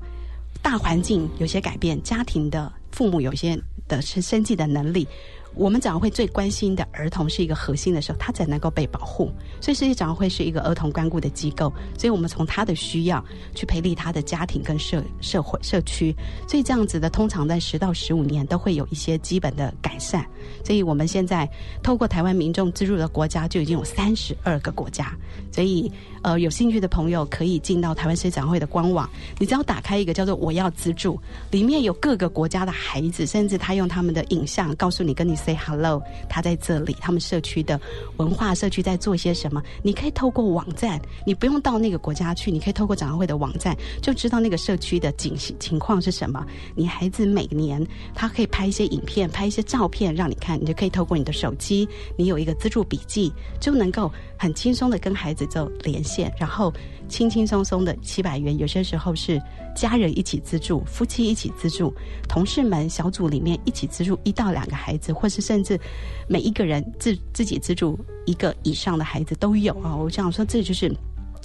大环境有些改变，家庭的父母有些的生生计的能力。我们展会最关心的儿童是一个核心的时候，他才能够被保护。所以世界展会是一个儿童关顾的机构，所以我们从他的需要去培力他的家庭跟社社会社区。所以这样子的，通常在十到十五年都会有一些基本的改善。所以我们现在透过台湾民众资助的国家就已经有三十二个国家。所以呃，有兴趣的朋友可以进到台湾世界展会的官网，你只要打开一个叫做“我要资助”，里面有各个国家的孩子，甚至他用他们的影像告诉你跟你 say hello，他在这里，他们社区的文化社区在做些什么。你可以透过网站，你不用到那个国家去，你可以透过展览会的网站就知道那个社区的景情况是什么。你孩子每年他可以拍一些影片，拍一些照片让你看，你就可以透过你的手机，你有一个资助笔记，就能够很轻松的跟孩子做连线，然后轻轻松松的七百元，有些时候是家人一起资助，夫妻一起资助，同事们小组里面一起资助一到两个孩子，或是甚至每一个人自自己资助一个以上的孩子都有啊。我想说，这就是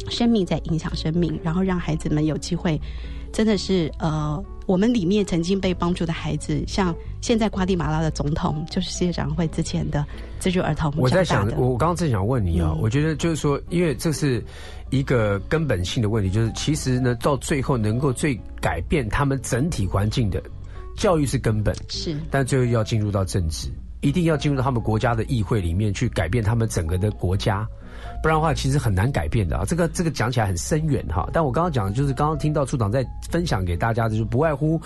生命在影响生命，然后让孩子们有机会，真的是呃，我们里面曾经被帮助的孩子，像现在瓜地马拉的总统，就是世界展会之前的资助儿童我在想我我刚刚正想问你啊，嗯我觉得就是说，因为这是一个根本性的问题，就是其实呢，到最后能够最改变他们整体环境的教育是根本，是但最后要进入到政治，一定要进入到他们国家的议会里面去改变他们整个的国家。不然的话，其实很难改变的啊。这个这个讲起来很深远哈，但我刚刚讲的就是刚刚听到处长在分享给大家的，就不外乎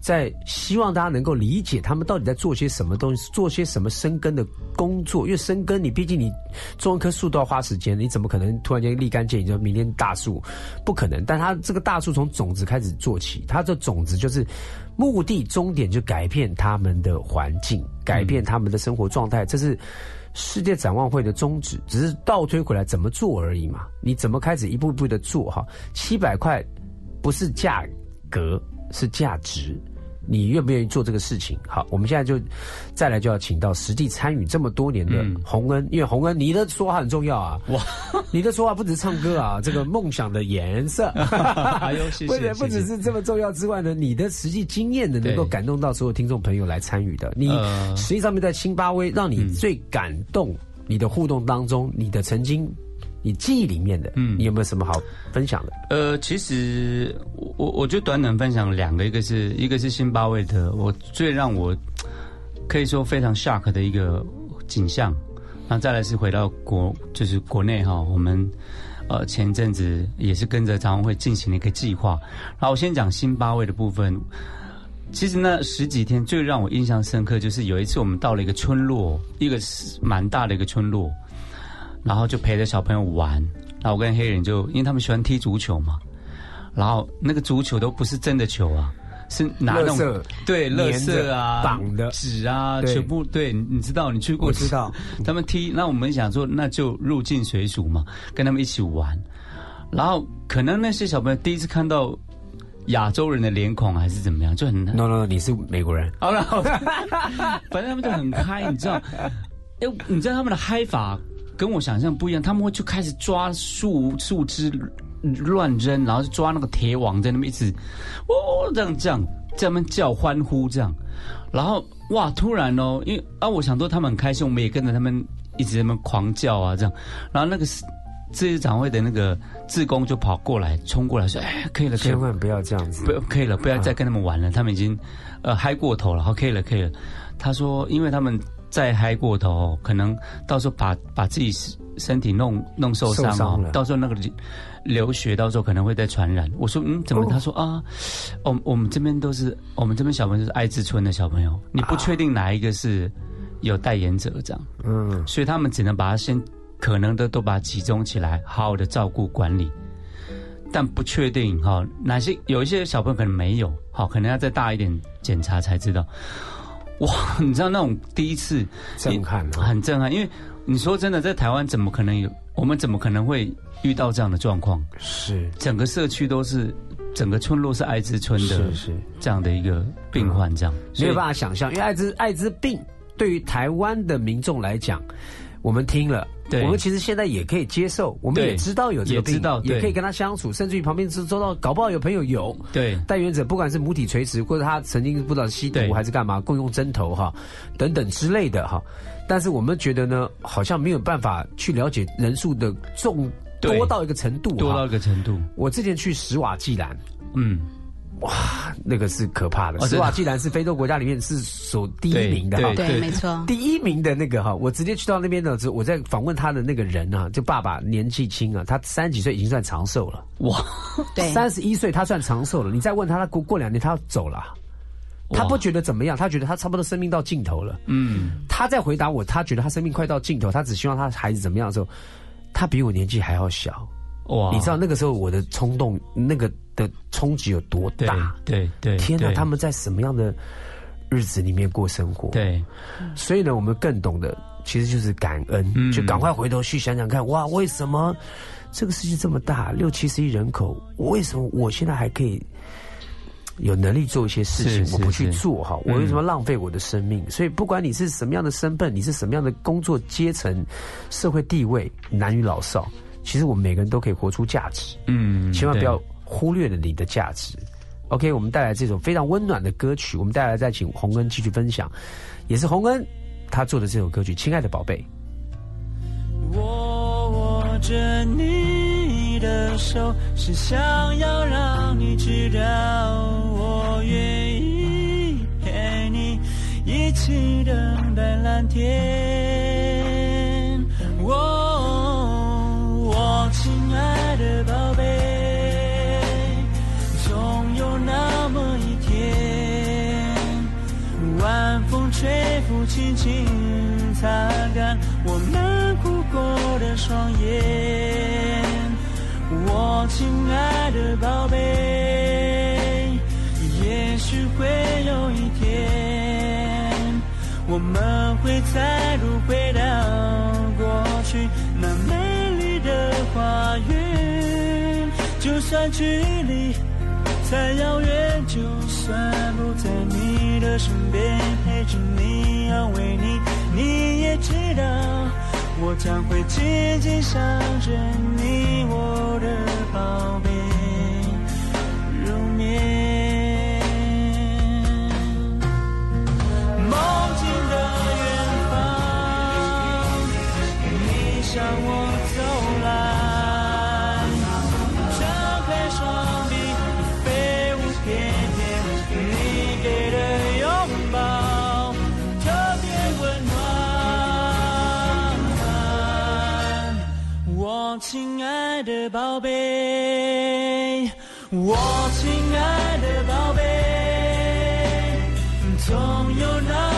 在希望大家能够理解他们到底在做些什么东西，做些什么生根的工作。因为生根，你毕竟你种一棵树都要花时间，你怎么可能突然间立竿见影就明天大树？不可能。但它这个大树从种子开始做起，它的种子就是目的终点就改变他们的环境，改变他们的生活状态，这是。世界展望会的宗旨只是倒推回来怎么做而已嘛？你怎么开始一步一步的做哈？七百块不是价格，是价值。你愿不愿意做这个事情？好，我们现在就再来就要请到实际参与这么多年的洪恩，因为洪恩你的说话很重要啊！哇，你的说话不止唱歌啊，[LAUGHS] 这个梦想的颜色，哎呦谢谢 [LAUGHS] 不只是这么重要之外呢，你的实际经验呢，能够感动到所有听众朋友来参与的。你呃实际上面在辛巴威，让你最感动你的互动当中，你的曾经。你记忆里面的，嗯，你有没有什么好分享的？呃，其实我我我就短短分享两个，一个是一个是辛巴威的，我最让我可以说非常 shock 的一个景象。那再来是回到国，就是国内哈，我们呃前阵子也是跟着展望会进行了一个计划。然后我先讲辛巴威的部分。其实那十几天最让我印象深刻，就是有一次我们到了一个村落，一个是蛮大的一个村落，然后就陪着小朋友玩。然后我跟黑人就，因为他们喜欢踢足球嘛，然后那个足球都不是真的球啊，是拿那种对乐色啊、绑的纸啊，全部对，你你知道你去过？我知道，他们踢，那我们想说那就入境随俗嘛，跟他们一起玩。然后可能那些小朋友第一次看到亚洲人的脸孔，还是怎么样，就很 no no，no 你是美国人，好了，好了反正他们就很嗨，你知道？哎，[LAUGHS] 你知道他们的嗨法跟我想象不一样，他们会就开始抓树树枝乱扔，然后就抓那个铁网在那边一直哦这样这样在那边叫欢呼这样，然后哇突然哦，因为啊我想说他们很开心，我们也跟着他们一直在那边狂叫啊这样，然后那个这些长会的那个志工就跑过来，冲过来说：“哎，可以了，可以了，千万不要这样子，不可以了，不要再跟他们玩了，他们已经呃嗨过头了。好，可以了，可以了。”他说：“因为他们再嗨过头，可能到时候把把自己身身体弄弄受伤哦伤，到时候那个流流血，到时候可能会再传染。”我说：“嗯，怎么？”哦他说：“啊，我我们这边都是我们这边小朋友是艾滋村的小朋友，你不确定哪一个是有代言者这样。”嗯，所以他们只能把它先可能的都把它集中起来，好好的照顾管理，但不确定哈、哪些有一些小朋友可能没有，好可能要再大一点检查才知道。哇，[LAUGHS] 你知道那种第一次震撼啊很震撼，因为你说真的，在台湾怎么可能有？我们怎么可能会遇到这样的状况？是整个社区都是，整个村落是艾滋村的是是，这样的一个病患，这样没有办法想象，因为艾滋艾滋病对于台湾的民众来讲，我们听了。对。我们其实现在也可以接受，我们也知道有这个病，也知道也可以跟他相处，甚至于旁边是周到，搞不好有朋友有。对。代言者，不管是母体垂直，或者他曾经不知道吸毒对。还是干嘛，共用针头哈等等之类的哈。但是我们觉得呢，好像没有办法去了解人数的重多到一个程度，哈。多到一个程度。我之前去史瓦济兰，嗯，哇，那个是可怕的。哦真的史瓦济兰是非洲国家里面是首第一名的哈，对对，没错。第一名的那个哈，我直接去到那边的时候，我在访问他的那个人啊，就爸爸年纪轻啊，他三十几岁已经算长寿了，哇，对，三十一岁他算长寿了。你再问他，他过过两年他要走了，他不觉得怎么样，他觉得他差不多生命到尽头了。嗯，他在回答我，他觉得他生命快到尽头，他只希望他孩子怎么样的时候，他比我年纪还要小。哇，你知道那个时候我的冲动，那个的冲击有多大？对对，天哪，他们在什么样的日子里面过生活？，对所以呢，我们更懂得其实就是感恩，嗯就赶快回头去想想看，哇，为什么这个世界这么大，六七十亿人口，为什么我现在还可以？有能力做一些事情，我不去做哈，嗯我为什么浪费我的生命？所以不管你是什么样的身份，你是什么样的工作阶层、社会地位，男女老少，其实我们每个人都可以活出价值。嗯，千万不要忽略了你的价值。OK，我们带来这首非常温暖的歌曲，我们带来再请洪恩继续分享，也是洪恩他做的这首歌曲《亲爱的宝贝》。我握着你的手，是想要让你知道，我愿意陪你一起等待蓝天。我、我亲爱的宝贝，吹拂，轻轻擦干我们哭过的双眼。我亲爱的宝贝，也许会有一天，我们会再度回到过去那美丽的花园。就算距离再遥远，就算不在你的身边，陪着你，安慰你，你也知道，我将会紧紧想着你，我的宝贝，入眠。亲爱的宝贝，我亲爱的宝贝，总有那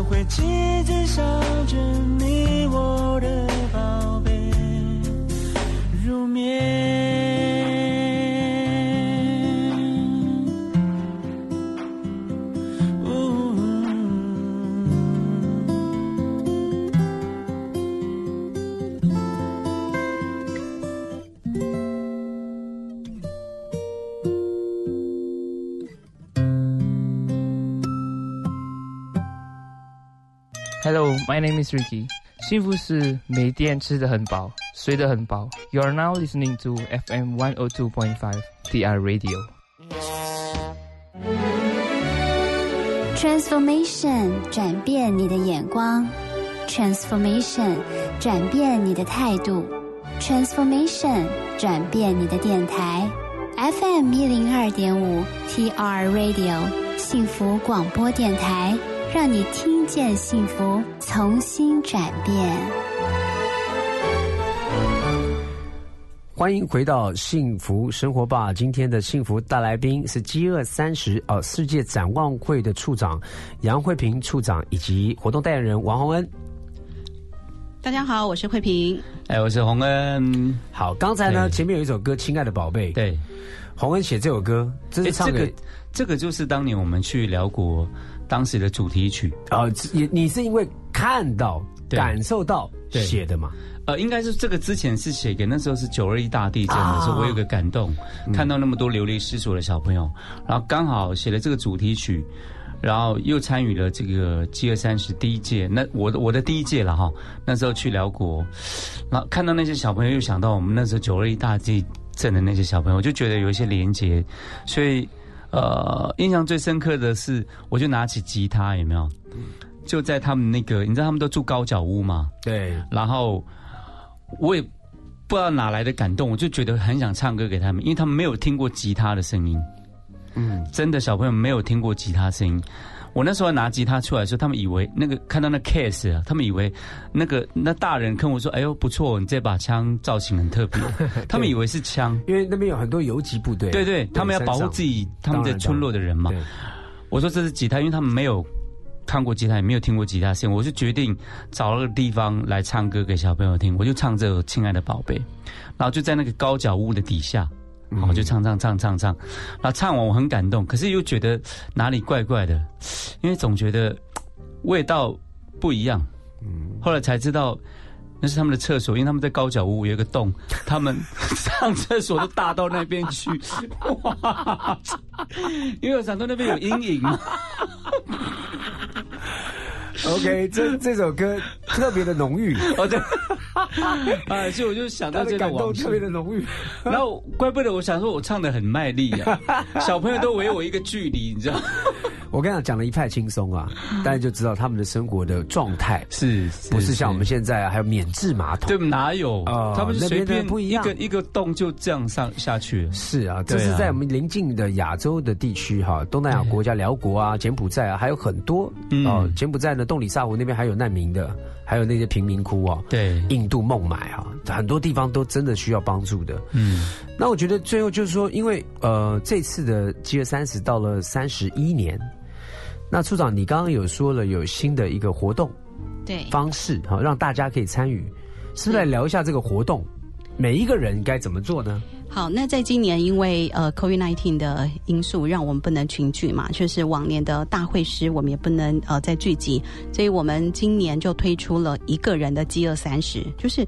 我会紧紧想着你，我 my name is Ricky。幸福是每天吃得很饱，睡得很饱。You are now listening to FM 102.5 TR Radio。 Transformation 转变你的眼光，Transformation 转变你的态度，Transformation 转变你的电台。FM 一零二点五 TR Radio 幸福广播电台，让你听 见幸福，重新转变。欢迎回到幸福生活吧！今天的幸福大来宾是饥饿三十哦世界展望会的处长杨慧平处长以及活动代言人王洪恩。大家好，我是慧平。哎，我是洪恩。好，刚才呢前面有一首歌《亲爱的宝贝》，对，洪恩写这首歌，这是哎，唱给这个这个就是当年我们去辽国当时的主题曲。哦，也你是因为看到、感受到写的嘛？呃，应该是这个之前是写给那时候是九二一大地震的时候，啊我有个感动，看到那么多流离失所的小朋友，然后刚好写了这个主题曲，然后又参与了这个饥饿三十第一届，那我的我的第一届了哈，那时候去辽国，然后看到那些小朋友，又想到我们那时候九二一大地震的那些小朋友，我就觉得有一些连结，所以呃，印象最深刻的是，我就拿起吉他，有没有？就在他们那个，你知道他们都住高脚屋吗？对，然后我也不知道哪来的感动，我就觉得很想唱歌给他们，因为他们没有听过吉他的声音。嗯，真的小朋友没有听过吉他声音。我那时候拿吉他出来的时候，他们以为那个看到那 case 啊，他们以为那个那大人跟我说：“哎呦不错，你这把枪造型很特别。[LAUGHS] ”他们以为是枪，因为那边有很多游击部队，对对，他们要保护自己他们的村落的人嘛。我说这是吉他，因为他们没有看过吉他，也没有听过吉他声，我就决定找了个地方来唱歌给小朋友听。我就唱这首《亲爱的宝贝》，然后就在那个高脚屋的底下，嗯我就唱唱唱唱唱，然后唱完我很感动，可是又觉得哪里怪怪的，因为总觉得味道不一样。嗯后来才知道。那是他们的厕所，因为他们在高脚屋有一个洞，他们 [LAUGHS] 上厕所都大到那边去，哇！因为我想到那边有阴影。OK，这这首歌特别的浓郁，哦对，啊，[LAUGHS] 所以我就想到这个往事感动特别的浓郁。然后怪不得我想说我唱的很卖力啊，小朋友都围我一个距离，你知道？我跟你讲，讲的一派轻松啊，大家就知道他们的生活的状态是不是像我们现在还有免治马桶？对，哪有？哦他们那边的随便不一样一个一个洞就这样上下去。是啊，这是在我们邻近的亚洲的地区哈，东南亚国家辽国啊、柬埔寨啊，还有很多嗯哦。柬埔寨呢，洞里萨湖那边还有难民的，还有那些贫民窟哦。对，印度孟买啊，很多地方都真的需要帮助的。嗯，那我觉得最后就是说，因为呃，这次的七月三十到了三十一年，那处长你刚刚有说了有新的一个活动对，方式哈，让大家可以参与，是不是来聊一下这个活动？每一个人该怎么做呢？好，那在今年因为呃 COVID-19 的因素，让我们不能群聚嘛，就是往年的大会师我们也不能呃再聚集，所以我们今年就推出了一个人的饥饿三十，就是。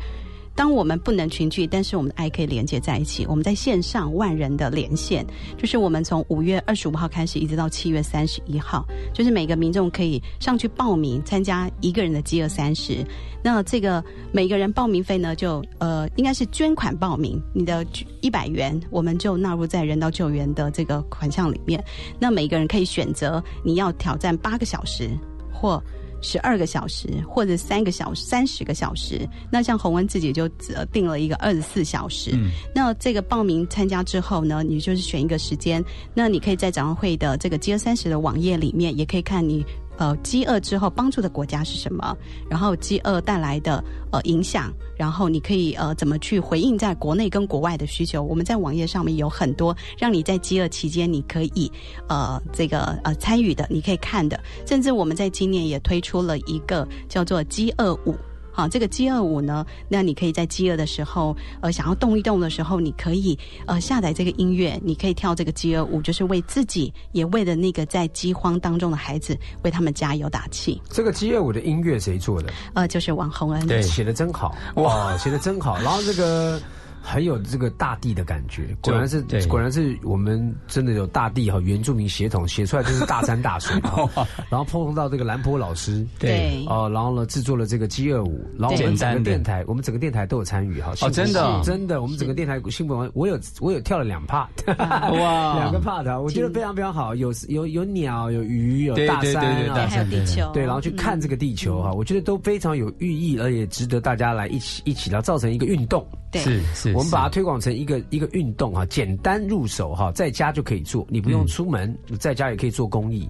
当我们不能群聚，但是我们的爱可以连接在一起。我们在线上万人的连线，就是我们从五月二十五号开始，一直到七月三十一号，就是每个民众可以上去报名参加一个人的饥饿三十。那这个每个人报名费呢，就呃应该是捐款报名，你的一百元我们就纳入在人道救援的这个款项里面。那每个人可以选择你要挑战八个小时或。十二个小时或者三个小时、三十个小时，那像洪恩自己就只定了一个二十四小时。嗯那这个报名参加之后呢，你就是选一个时间，那你可以在展望会的这个饥饿三十的网页里面，也可以看你呃饥饿之后帮助的国家是什么，然后饥饿带来的呃影响，然后你可以呃怎么去回应在国内跟国外的需求。我们在网页上面有很多让你在饥饿期间你可以呃这个呃参与的，你可以看的，甚至我们在今年也推出了一个叫做饥饿舞。好，这个饥饿舞呢，那你可以在饥饿的时候，呃，想要动一动的时候，你可以呃下载这个音乐，你可以跳这个饥饿舞，就是为自己，也为了那个在饥荒当中的孩子，为他们加油打气。这个饥饿舞的音乐谁做的？呃，就是王洪恩，对，写的真好，哇，写的真好。然后这个。很有这个大地的感觉，果然是对。果然是我们真的有大地哈，原住民协同写出来就是大山大水哈，[LAUGHS] 然后碰到这个兰坡老师，对。哦，然后呢制作了这个饥饿舞，然后我们整个电台，我们整个电台都有参与哈，哦真的哦。真的，我们整个电台新闻，我有我有跳了两 part，哇。[LAUGHS] 两个 part，我觉得非常非常好，有有有鸟，有鱼，有大对对对山啊，对大还有地球，对，然后去看这个地球哈，我觉得都非常有寓意，而且值得大家来一起一起来造成一个运动。对。是是，我们把它推广成一个一个运动哈，简单入手哈，在家就可以做，你不用出门，在家也可以做公益。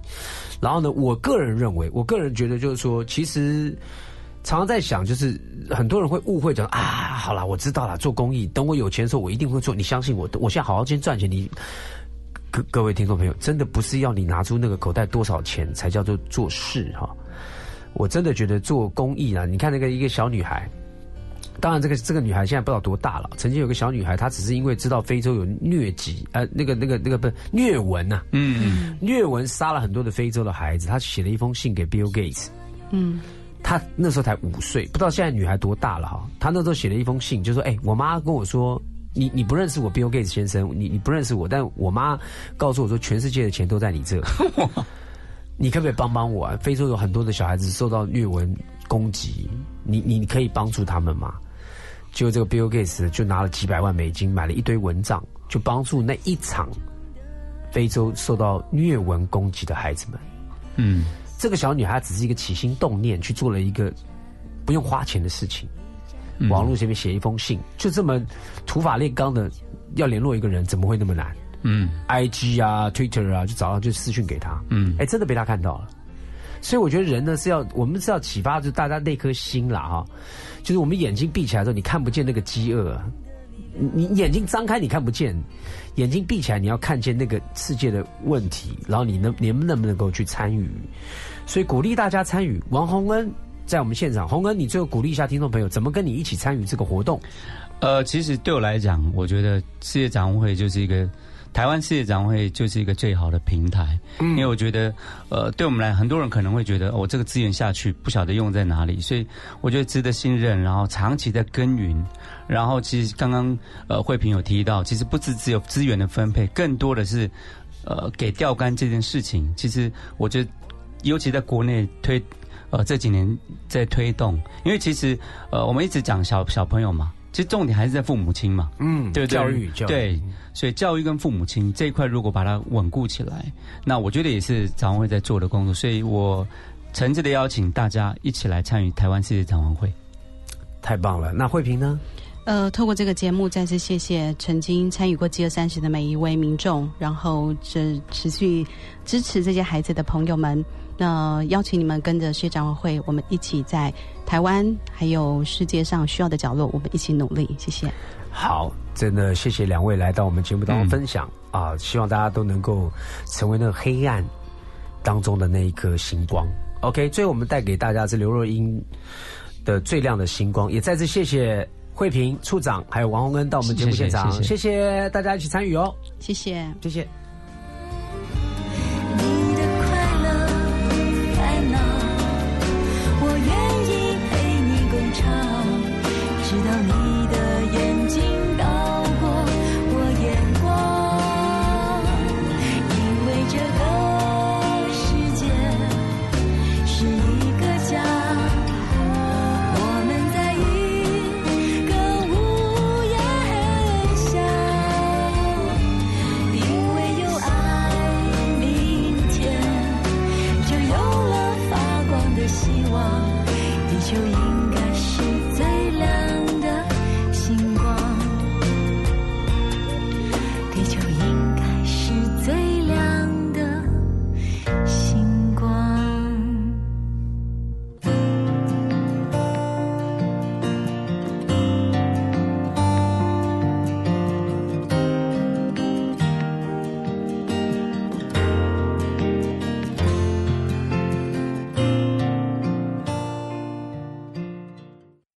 然后呢，我个人认为，我个人觉得就是说，其实常常在想，就是很多人会误会讲啊，好了，我知道了，做公益，等我有钱的时候，我一定会做。你相信我，我现在好好先赚钱，你。各各位听众朋友，真的不是要你拿出那个口袋多少钱才叫做做事哈。我真的觉得做公益啊，你看那个一个小女孩，当然这个这个女孩现在不知道多大了。曾经有个小女孩，她只是因为知道非洲有疟疾，呃，那个那个那个不是疟蚊呐、嗯疟蚊杀了很多的非洲的孩子。她写了一封信给 Bill Gates，嗯，她那时候才五岁，不知道现在女孩多大了哈。她那时候写了一封信，就说：“哎、我妈跟我说，你你不认识我 Bill Gates 先生，你你不认识我，但我妈告诉我说，全世界的钱都在你这。[LAUGHS] 你可不可以帮帮我啊？非洲有很多的小孩子受到疟蚊攻击，你你你可以帮助他们吗？”结果这个 Bill Gates 就拿了几百万美金，买了一堆蚊帐，就帮助那一场非洲受到疟蚊攻击的孩子们。嗯这个小女孩只是一个起心动念，去做了一个不用花钱的事情。嗯网络上面写一封信，就这么土法炼钢的要联络一个人，怎么会那么难嗯？IG 啊、Twitter 啊，就早上就私讯给他，嗯哎，真的被他看到了。所以我觉得人呢是要，我们是要启发，就大家那颗心啦哈，就是我们眼睛闭起来的时候，你看不见那个饥饿，你眼睛张开你看不见，眼睛闭起来你要看见那个世界的问题，然后你能你们能不能够去参与？所以鼓励大家参与。王洪恩在我们现场，洪恩，你最后鼓励一下听众朋友，怎么跟你一起参与这个活动？呃，其实对我来讲，我觉得世界展望会就是一个台湾世界展会就是一个最好的平台，嗯因为我觉得，呃，对我们来，很多人可能会觉得，我、这个资源下去不晓得用在哪里，所以我觉得值得信任，然后长期的耕耘，然后其实刚刚呃慧萍有提到，其实不只只有资源的分配，更多的是呃给钓竿这件事情，其实我觉得，尤其在国内推。呃，这几年在推动，因为其实呃，我们一直讲小小朋友嘛，其实重点还是在父母亲嘛，嗯对对教育教育对，所以教育跟父母亲这一块，如果把它稳固起来，那我觉得也是展望会在做的工作，所以我诚挚的邀请大家一起来参与台湾世界展望会。太棒了！那慧萍呢？呃，透过这个节目，再次谢谢曾经参与过饥饿三十的每一位民众，然后这持续支持这些孩子的朋友们。那邀请你们跟着世界展望会，我们一起在台湾还有世界上需要的角落，我们一起努力。谢谢。好，真的谢谢两位来到我们节目当中分享、啊！希望大家都能够成为那个黑暗当中的那一颗星光。OK，最后我们带给大家是刘若英的最亮的星光，也再次谢谢慧萍处长还有王洪恩到我们节目现场，谢谢谢谢大家一起参与哦，谢谢，谢谢。